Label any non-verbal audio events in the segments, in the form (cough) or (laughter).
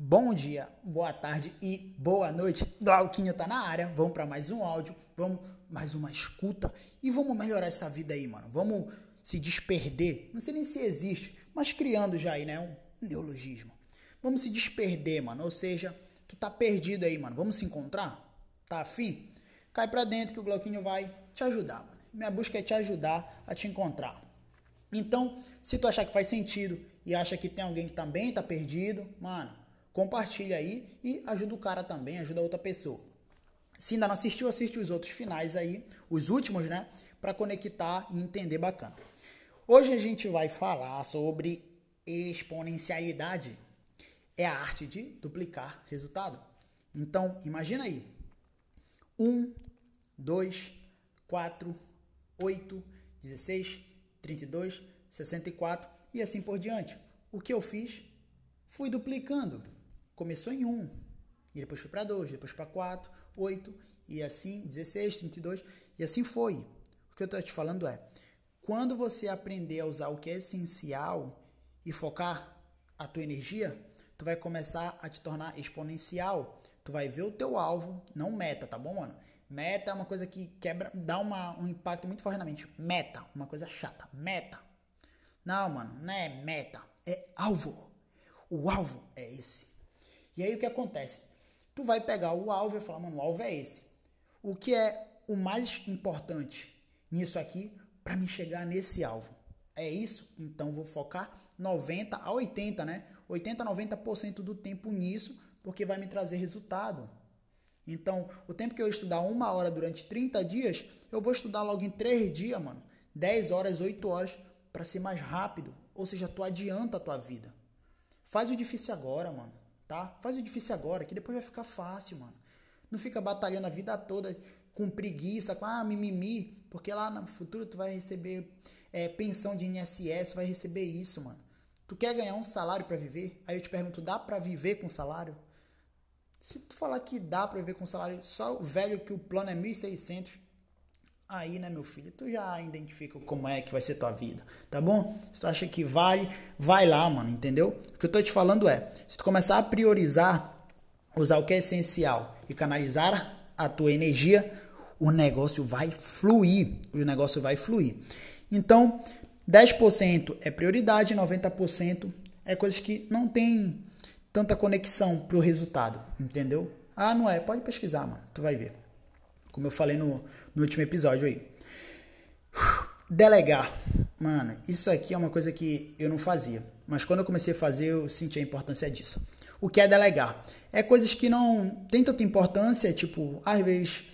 Bom dia, boa tarde e boa noite. Glauquinho tá na área. Vamos para mais um áudio, vamos mais uma escuta e vamos melhorar essa vida aí, mano. Vamos se desperder. Não sei nem se existe, mas criando já aí, né, um neologismo. Vamos se desperder, mano. Ou seja, tu tá perdido aí, mano. Vamos se encontrar? Tá afim? Cai pra dentro que o Glauquinho vai te ajudar, mano. Minha busca é te ajudar a te encontrar. Então, se tu achar que faz sentido e acha que tem alguém que também tá perdido, mano, compartilha aí e ajuda o cara também, ajuda outra pessoa. Se ainda não assistiu, assiste os outros finais aí, os últimos, né, para conectar e entender bacana. Hoje a gente vai falar sobre exponencialidade. É a arte de duplicar resultado. Então, imagina aí. 1, 2, 4, 8, 16, 32, 64 e assim por diante. O que eu fiz? Fui duplicando começou em 1, e depois foi para 2, depois para 4, 8, e assim 16, 32, e assim foi. O que eu estou te falando é, quando você aprender a usar o que é essencial e focar a tua energia, tu vai começar a te tornar exponencial. Tu vai ver o teu alvo, não meta, tá bom, mano? Meta é uma coisa que quebra, dá uma, um impacto muito forte na mente. Meta, uma coisa chata. Meta. Não, mano, não é meta, é alvo. O alvo é esse. E aí o que acontece? Tu vai pegar o alvo e falar, mano, o alvo é esse. O que é o mais importante nisso aqui para me chegar nesse alvo? É isso? Então vou focar 90 a 80, né? 80 a 90% do tempo nisso, porque vai me trazer resultado. Então, o tempo que eu estudar uma hora durante 30 dias, eu vou estudar logo em 3 dias, mano. 10 horas, 8 horas, para ser mais rápido. Ou seja, tu adianta a tua vida. Faz o difícil agora, mano tá? Faz o difícil agora, que depois vai ficar fácil, mano. Não fica batalhando a vida toda com preguiça, com ah, mimimi, porque lá no futuro tu vai receber é, pensão de INSS, vai receber isso, mano. Tu quer ganhar um salário para viver? Aí eu te pergunto, dá para viver com salário? Se tu falar que dá para viver com salário, só o velho que o plano é 1.600, Aí, né, meu filho, tu já identifica como é que vai ser tua vida, tá bom? Se tu acha que vale, vai lá, mano, entendeu? O que eu tô te falando é, se tu começar a priorizar, usar o que é essencial e canalizar a tua energia, o negócio vai fluir, o negócio vai fluir. Então, 10% é prioridade, 90% é coisas que não tem tanta conexão pro resultado, entendeu? Ah, não é? Pode pesquisar, mano, tu vai ver como eu falei no, no último episódio aí. Delegar. Mano, isso aqui é uma coisa que eu não fazia. Mas quando eu comecei a fazer, eu senti a importância disso. O que é delegar? É coisas que não tem tanta importância, tipo, às vezes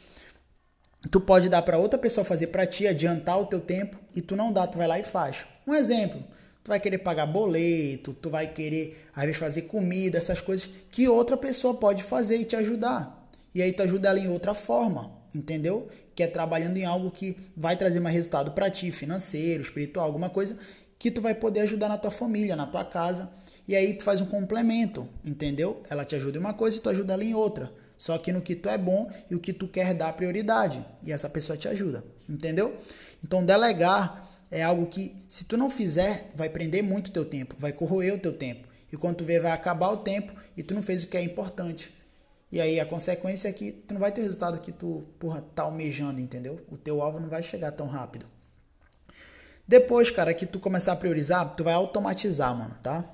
tu pode dar para outra pessoa fazer para ti, adiantar o teu tempo, e tu não dá, tu vai lá e faz. Um exemplo, tu vai querer pagar boleto, tu vai querer às vezes fazer comida, essas coisas que outra pessoa pode fazer e te ajudar. E aí tu ajuda ela em outra forma entendeu? Que é trabalhando em algo que vai trazer mais resultado para ti, financeiro, espiritual, alguma coisa que tu vai poder ajudar na tua família, na tua casa. E aí tu faz um complemento, entendeu? Ela te ajuda em uma coisa e tu ajuda ela em outra. Só que no que tu é bom e o que tu quer dar prioridade. E essa pessoa te ajuda, entendeu? Então delegar é algo que se tu não fizer, vai prender muito teu tempo, vai corroer o teu tempo. E quando tu vê, vai acabar o tempo e tu não fez o que é importante. E aí a consequência é que tu não vai ter o resultado que tu, porra, tá almejando, entendeu? O teu alvo não vai chegar tão rápido. Depois, cara, que tu começar a priorizar, tu vai automatizar, mano, tá?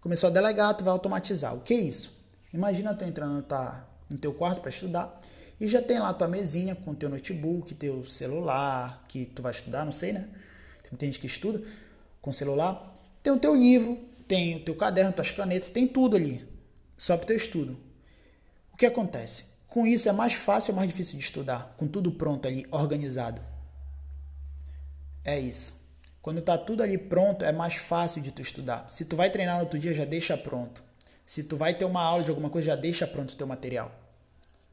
Começou a delegar, tu vai automatizar. O que é isso? Imagina tu entrando tá, no teu quarto para estudar e já tem lá tua mesinha com teu notebook, teu celular, que tu vai estudar, não sei, né? Tem gente que estuda com celular. Tem o teu livro, tem o teu caderno, tuas canetas, tem tudo ali. Só pro teu estudo que acontece? Com isso é mais fácil ou mais difícil de estudar? Com tudo pronto ali, organizado. É isso. Quando tá tudo ali pronto, é mais fácil de tu estudar. Se tu vai treinar no outro dia, já deixa pronto. Se tu vai ter uma aula de alguma coisa, já deixa pronto o teu material.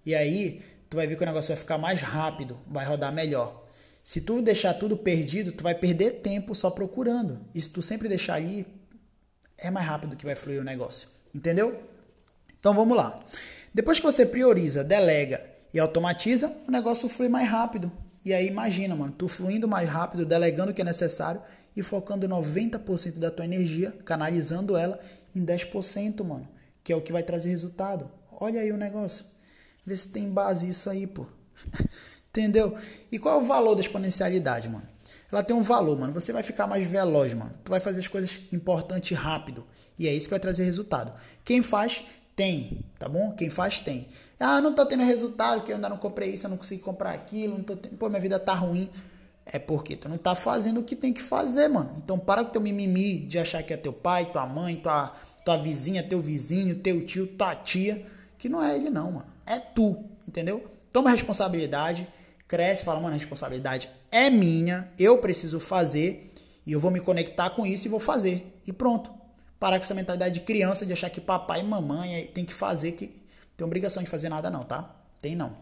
E aí, tu vai ver que o negócio vai ficar mais rápido, vai rodar melhor. Se tu deixar tudo perdido, tu vai perder tempo só procurando. E se tu sempre deixar aí, é mais rápido que vai fluir o negócio. Entendeu? Então vamos lá. Depois que você prioriza, delega e automatiza, o negócio flui mais rápido. E aí imagina, mano, tu fluindo mais rápido, delegando o que é necessário e focando 90% da tua energia, canalizando ela em 10%, mano, que é o que vai trazer resultado. Olha aí o negócio. Vê se tem base isso aí, pô. (laughs) Entendeu? E qual é o valor da exponencialidade, mano? Ela tem um valor, mano. Você vai ficar mais veloz, mano. Tu vai fazer as coisas importantes rápido. E é isso que vai trazer resultado. Quem faz, tem, tá bom? Quem faz, tem. Ah, não tô tendo resultado, que eu ainda não comprei isso, eu não consegui comprar aquilo, não tô tendo... Pô, minha vida tá ruim. É porque tu não tá fazendo o que tem que fazer, mano. Então para com teu mimimi de achar que é teu pai, tua mãe, tua, tua vizinha, teu vizinho, teu tio, tua tia, que não é ele não, mano. É tu, entendeu? Toma responsabilidade, cresce, fala, mano, a responsabilidade é minha, eu preciso fazer e eu vou me conectar com isso e vou fazer. E pronto. Parar com essa mentalidade de criança de achar que papai e mamãe tem que fazer, que tem obrigação de fazer nada não, tá? Tem não.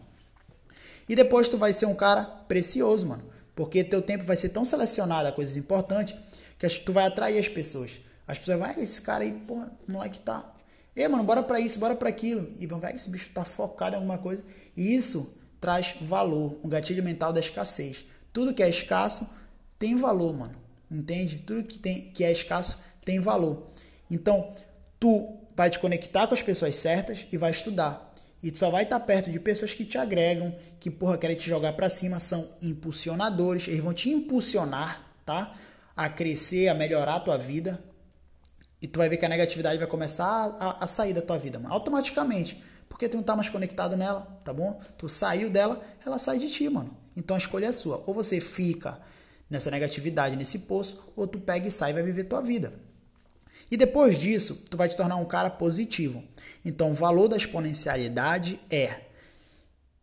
E depois tu vai ser um cara precioso, mano. Porque teu tempo vai ser tão selecionado a coisas importantes que tu vai atrair as pessoas. As pessoas vão, esse cara aí, porra, moleque tá. Ei, mano, bora pra isso, bora pra aquilo. E vão, vai, esse bicho tá focado em alguma coisa. E isso traz valor, um gatilho mental da escassez. Tudo que é escasso tem valor, mano. Entende? Tudo que, tem, que é escasso tem valor. Então, tu vai te conectar com as pessoas certas e vai estudar. E tu só vai estar perto de pessoas que te agregam, que porra querem te jogar para cima, são impulsionadores, eles vão te impulsionar, tá? A crescer, a melhorar a tua vida. E tu vai ver que a negatividade vai começar a, a sair da tua vida, mano, automaticamente. Porque tu não tá mais conectado nela, tá bom? Tu saiu dela, ela sai de ti, mano. Então a escolha é sua. Ou você fica nessa negatividade, nesse poço, ou tu pega e sai e vai viver tua vida. E depois disso, tu vai te tornar um cara positivo. Então, o valor da exponencialidade é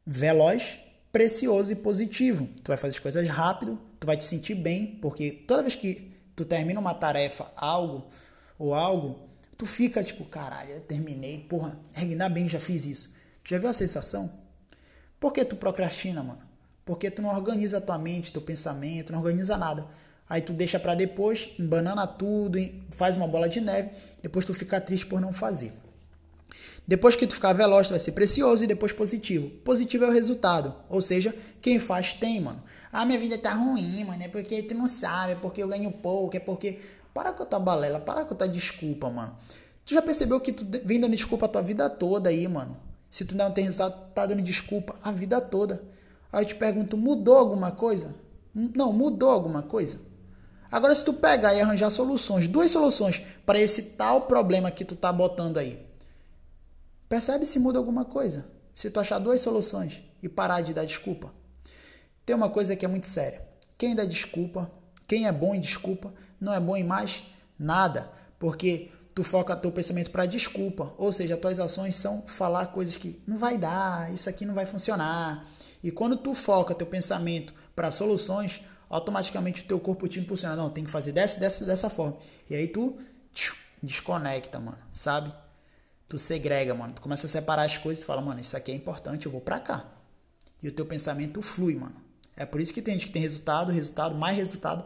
veloz, precioso e positivo. Tu vai fazer as coisas rápido, tu vai te sentir bem, porque toda vez que tu termina uma tarefa, algo ou algo, tu fica tipo, caralho, terminei, porra, ainda bem, já fiz isso. Tu já viu a sensação? Por que tu procrastina, mano? Porque tu não organiza tua mente, teu pensamento, não organiza nada. Aí tu deixa para depois, embanana tudo, faz uma bola de neve, depois tu fica triste por não fazer. Depois que tu ficar veloz, tu vai ser precioso e depois positivo. Positivo é o resultado, ou seja, quem faz tem, mano. Ah, minha vida tá ruim, mano, é porque tu não sabe, é porque eu ganho pouco, é porque... Para com a tua balela, para com a tua desculpa, mano. Tu já percebeu que tu vem dando desculpa a tua vida toda aí, mano? Se tu não tem resultado, tá dando desculpa a vida toda. Aí eu te pergunto, mudou alguma coisa? Não, mudou alguma coisa? Agora, se tu pegar e arranjar soluções, duas soluções para esse tal problema que tu tá botando aí, percebe se muda alguma coisa. Se tu achar duas soluções e parar de dar desculpa. Tem uma coisa que é muito séria. Quem dá desculpa, quem é bom em desculpa, não é bom em mais nada, porque tu foca teu pensamento para desculpa, ou seja, as tuas ações são falar coisas que não vai dar, isso aqui não vai funcionar. E quando tu foca teu pensamento para soluções, automaticamente o teu corpo te impulsiona. Não, tem que fazer dessa, dessa, dessa forma. E aí tu desconecta, mano, sabe? Tu segrega, mano. Tu começa a separar as coisas e fala, mano, isso aqui é importante, eu vou pra cá. E o teu pensamento flui, mano. É por isso que tem gente que tem resultado, resultado, mais resultado.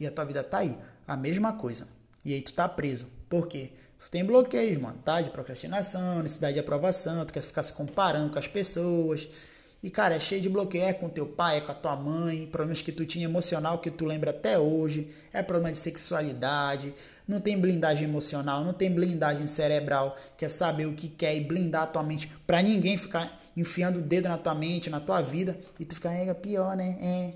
E a tua vida tá aí. A mesma coisa. E aí tu tá preso. Por quê? Tu tem bloqueios, mano, tá? De procrastinação, necessidade de aprovação, tu quer ficar se comparando com as pessoas e, cara, é cheio de bloqueio. É com teu pai, é com a tua mãe, problemas que tu tinha emocional que tu lembra até hoje. É problema de sexualidade. Não tem blindagem emocional, não tem blindagem cerebral, que é saber o que quer e blindar a tua mente pra ninguém ficar enfiando o dedo na tua mente, na tua vida e tu ficar, é pior, né? É.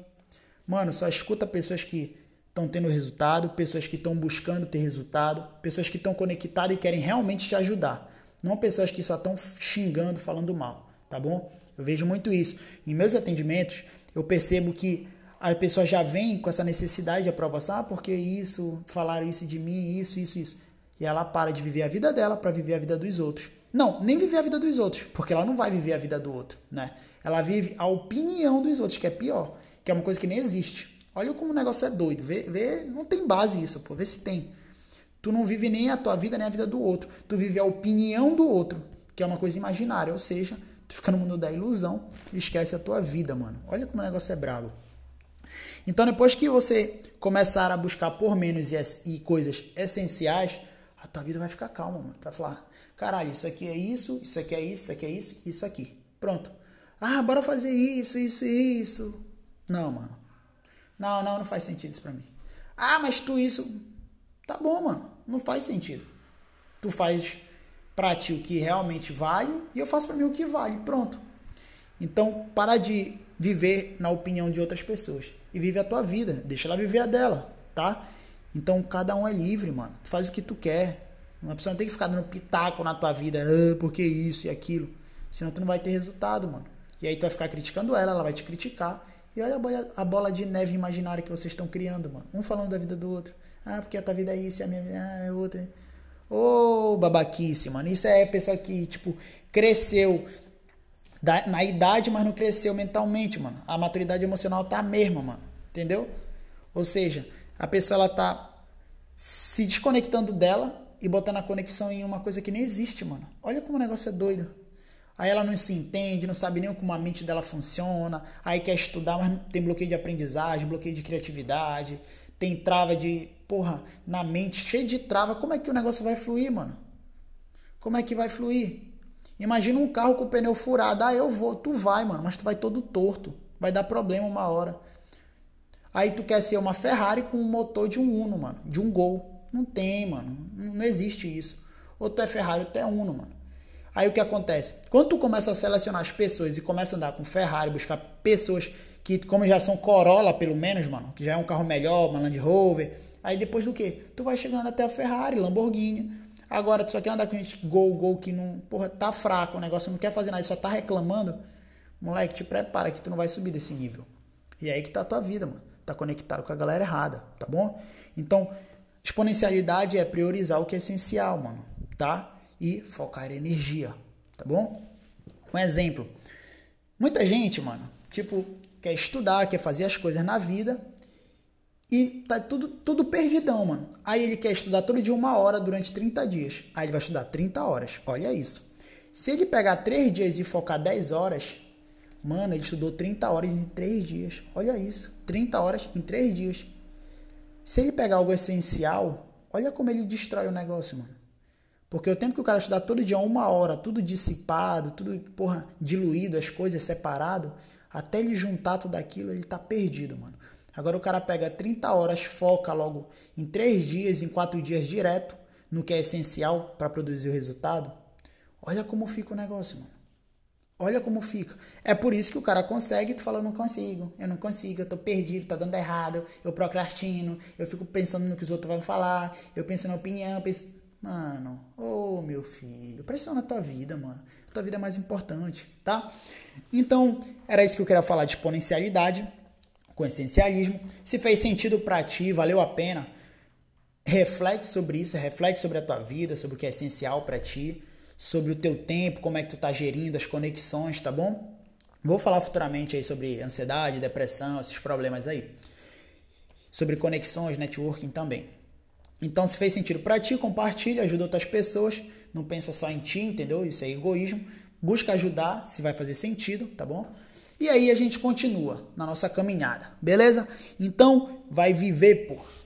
Mano, só escuta pessoas que estão tendo resultado, pessoas que estão buscando ter resultado, pessoas que estão conectadas e querem realmente te ajudar. Não pessoas que só estão xingando, falando mal tá bom? Eu vejo muito isso. Em meus atendimentos, eu percebo que a pessoa já vem com essa necessidade de aprovação, ah, porque isso, falaram isso de mim, isso, isso, isso. E ela para de viver a vida dela para viver a vida dos outros. Não, nem viver a vida dos outros, porque ela não vai viver a vida do outro, né? Ela vive a opinião dos outros, que é pior, que é uma coisa que nem existe. Olha como o negócio é doido. Vê, vê, não tem base isso, pô. Vê se tem. Tu não vive nem a tua vida, nem a vida do outro. Tu vive a opinião do outro, que é uma coisa imaginária. Ou seja, Tu fica no mundo da ilusão e esquece a tua vida, mano. Olha como o negócio é brabo. Então, depois que você começar a buscar por menos e, e coisas essenciais, a tua vida vai ficar calma, mano. Tu vai falar, caralho, isso aqui é isso, isso aqui é isso, isso aqui é isso, isso aqui. Pronto. Ah, bora fazer isso, isso e isso. Não, mano. Não, não, não faz sentido isso pra mim. Ah, mas tu isso. Tá bom, mano. Não faz sentido. Tu faz para ti o que realmente vale e eu faço para mim o que vale. Pronto. Então, para de viver na opinião de outras pessoas e vive a tua vida, deixa ela viver a dela, tá? Então, cada um é livre, mano. Tu faz o que tu quer. Uma pessoa não tem que ficar dando pitaco na tua vida, ah, porque isso e aquilo. Senão tu não vai ter resultado, mano. E aí tu vai ficar criticando ela, ela vai te criticar. E olha a bola, a bola de neve imaginária que vocês estão criando, mano. Um falando da vida do outro. Ah, porque a tua vida é isso a minha vida é outra. Ô, oh, babaquice, mano. Isso é pessoa que, tipo, cresceu na idade, mas não cresceu mentalmente, mano. A maturidade emocional tá a mesma, mano. Entendeu? Ou seja, a pessoa ela tá se desconectando dela e botando a conexão em uma coisa que nem existe, mano. Olha como o negócio é doido. Aí ela não se entende, não sabe nem como a mente dela funciona. Aí quer estudar, mas tem bloqueio de aprendizagem, bloqueio de criatividade, tem trava de porra, na mente, cheio de trava, como é que o negócio vai fluir, mano? Como é que vai fluir? Imagina um carro com o pneu furado. Ah, eu vou. Tu vai, mano, mas tu vai todo torto. Vai dar problema uma hora. Aí tu quer ser uma Ferrari com um motor de um Uno, mano. De um Gol. Não tem, mano. Não existe isso. Ou tu é Ferrari ou tu é Uno, mano. Aí o que acontece? Quando tu começa a selecionar as pessoas e começa a andar com Ferrari, buscar pessoas que, como já são Corolla, pelo menos, mano, que já é um carro melhor, uma Land Rover, Aí depois do que? Tu vai chegando até a Ferrari, Lamborghini. Agora tu só quer andar com gente gol, gol que não, porra, tá fraco, o negócio não quer fazer nada, só tá reclamando. Moleque, te prepara que tu não vai subir desse nível. E é aí que tá a tua vida, mano. Tá conectado com a galera errada, tá bom? Então, exponencialidade é priorizar o que é essencial, mano, tá? E focar energia, tá bom? Um exemplo. Muita gente, mano, tipo, quer estudar, quer fazer as coisas na vida, e tá tudo, tudo perdidão, mano. Aí ele quer estudar todo dia uma hora durante 30 dias. Aí ele vai estudar 30 horas. Olha isso. Se ele pegar 3 dias e focar 10 horas, mano, ele estudou 30 horas em 3 dias. Olha isso. 30 horas em 3 dias. Se ele pegar algo essencial, olha como ele destrói o negócio, mano. Porque o tempo que o cara estudar todo dia uma hora, tudo dissipado, tudo, porra, diluído, as coisas separado, até ele juntar tudo aquilo, ele tá perdido, mano. Agora o cara pega 30 horas, foca logo em 3 dias, em 4 dias direto no que é essencial para produzir o resultado. Olha como fica o negócio, mano. Olha como fica. É por isso que o cara consegue e tu fala, eu não consigo, eu não consigo, eu tô perdido, tá dando errado, eu procrastino, eu fico pensando no que os outros vão falar, eu penso na opinião, penso... Mano, ô oh, meu filho, presta na tua vida, mano. A tua vida é mais importante, tá? Então, era isso que eu queria falar de exponencialidade com essencialismo. Se fez sentido para ti, valeu a pena, reflete sobre isso, reflete sobre a tua vida, sobre o que é essencial para ti, sobre o teu tempo, como é que tu tá gerindo as conexões, tá bom? Vou falar futuramente aí sobre ansiedade, depressão, esses problemas aí. Sobre conexões, networking também. Então, se fez sentido para ti, compartilha, ajuda outras pessoas. Não pensa só em ti, entendeu? Isso é egoísmo. Busca ajudar, se vai fazer sentido, tá bom? E aí a gente continua na nossa caminhada, beleza? Então, vai viver por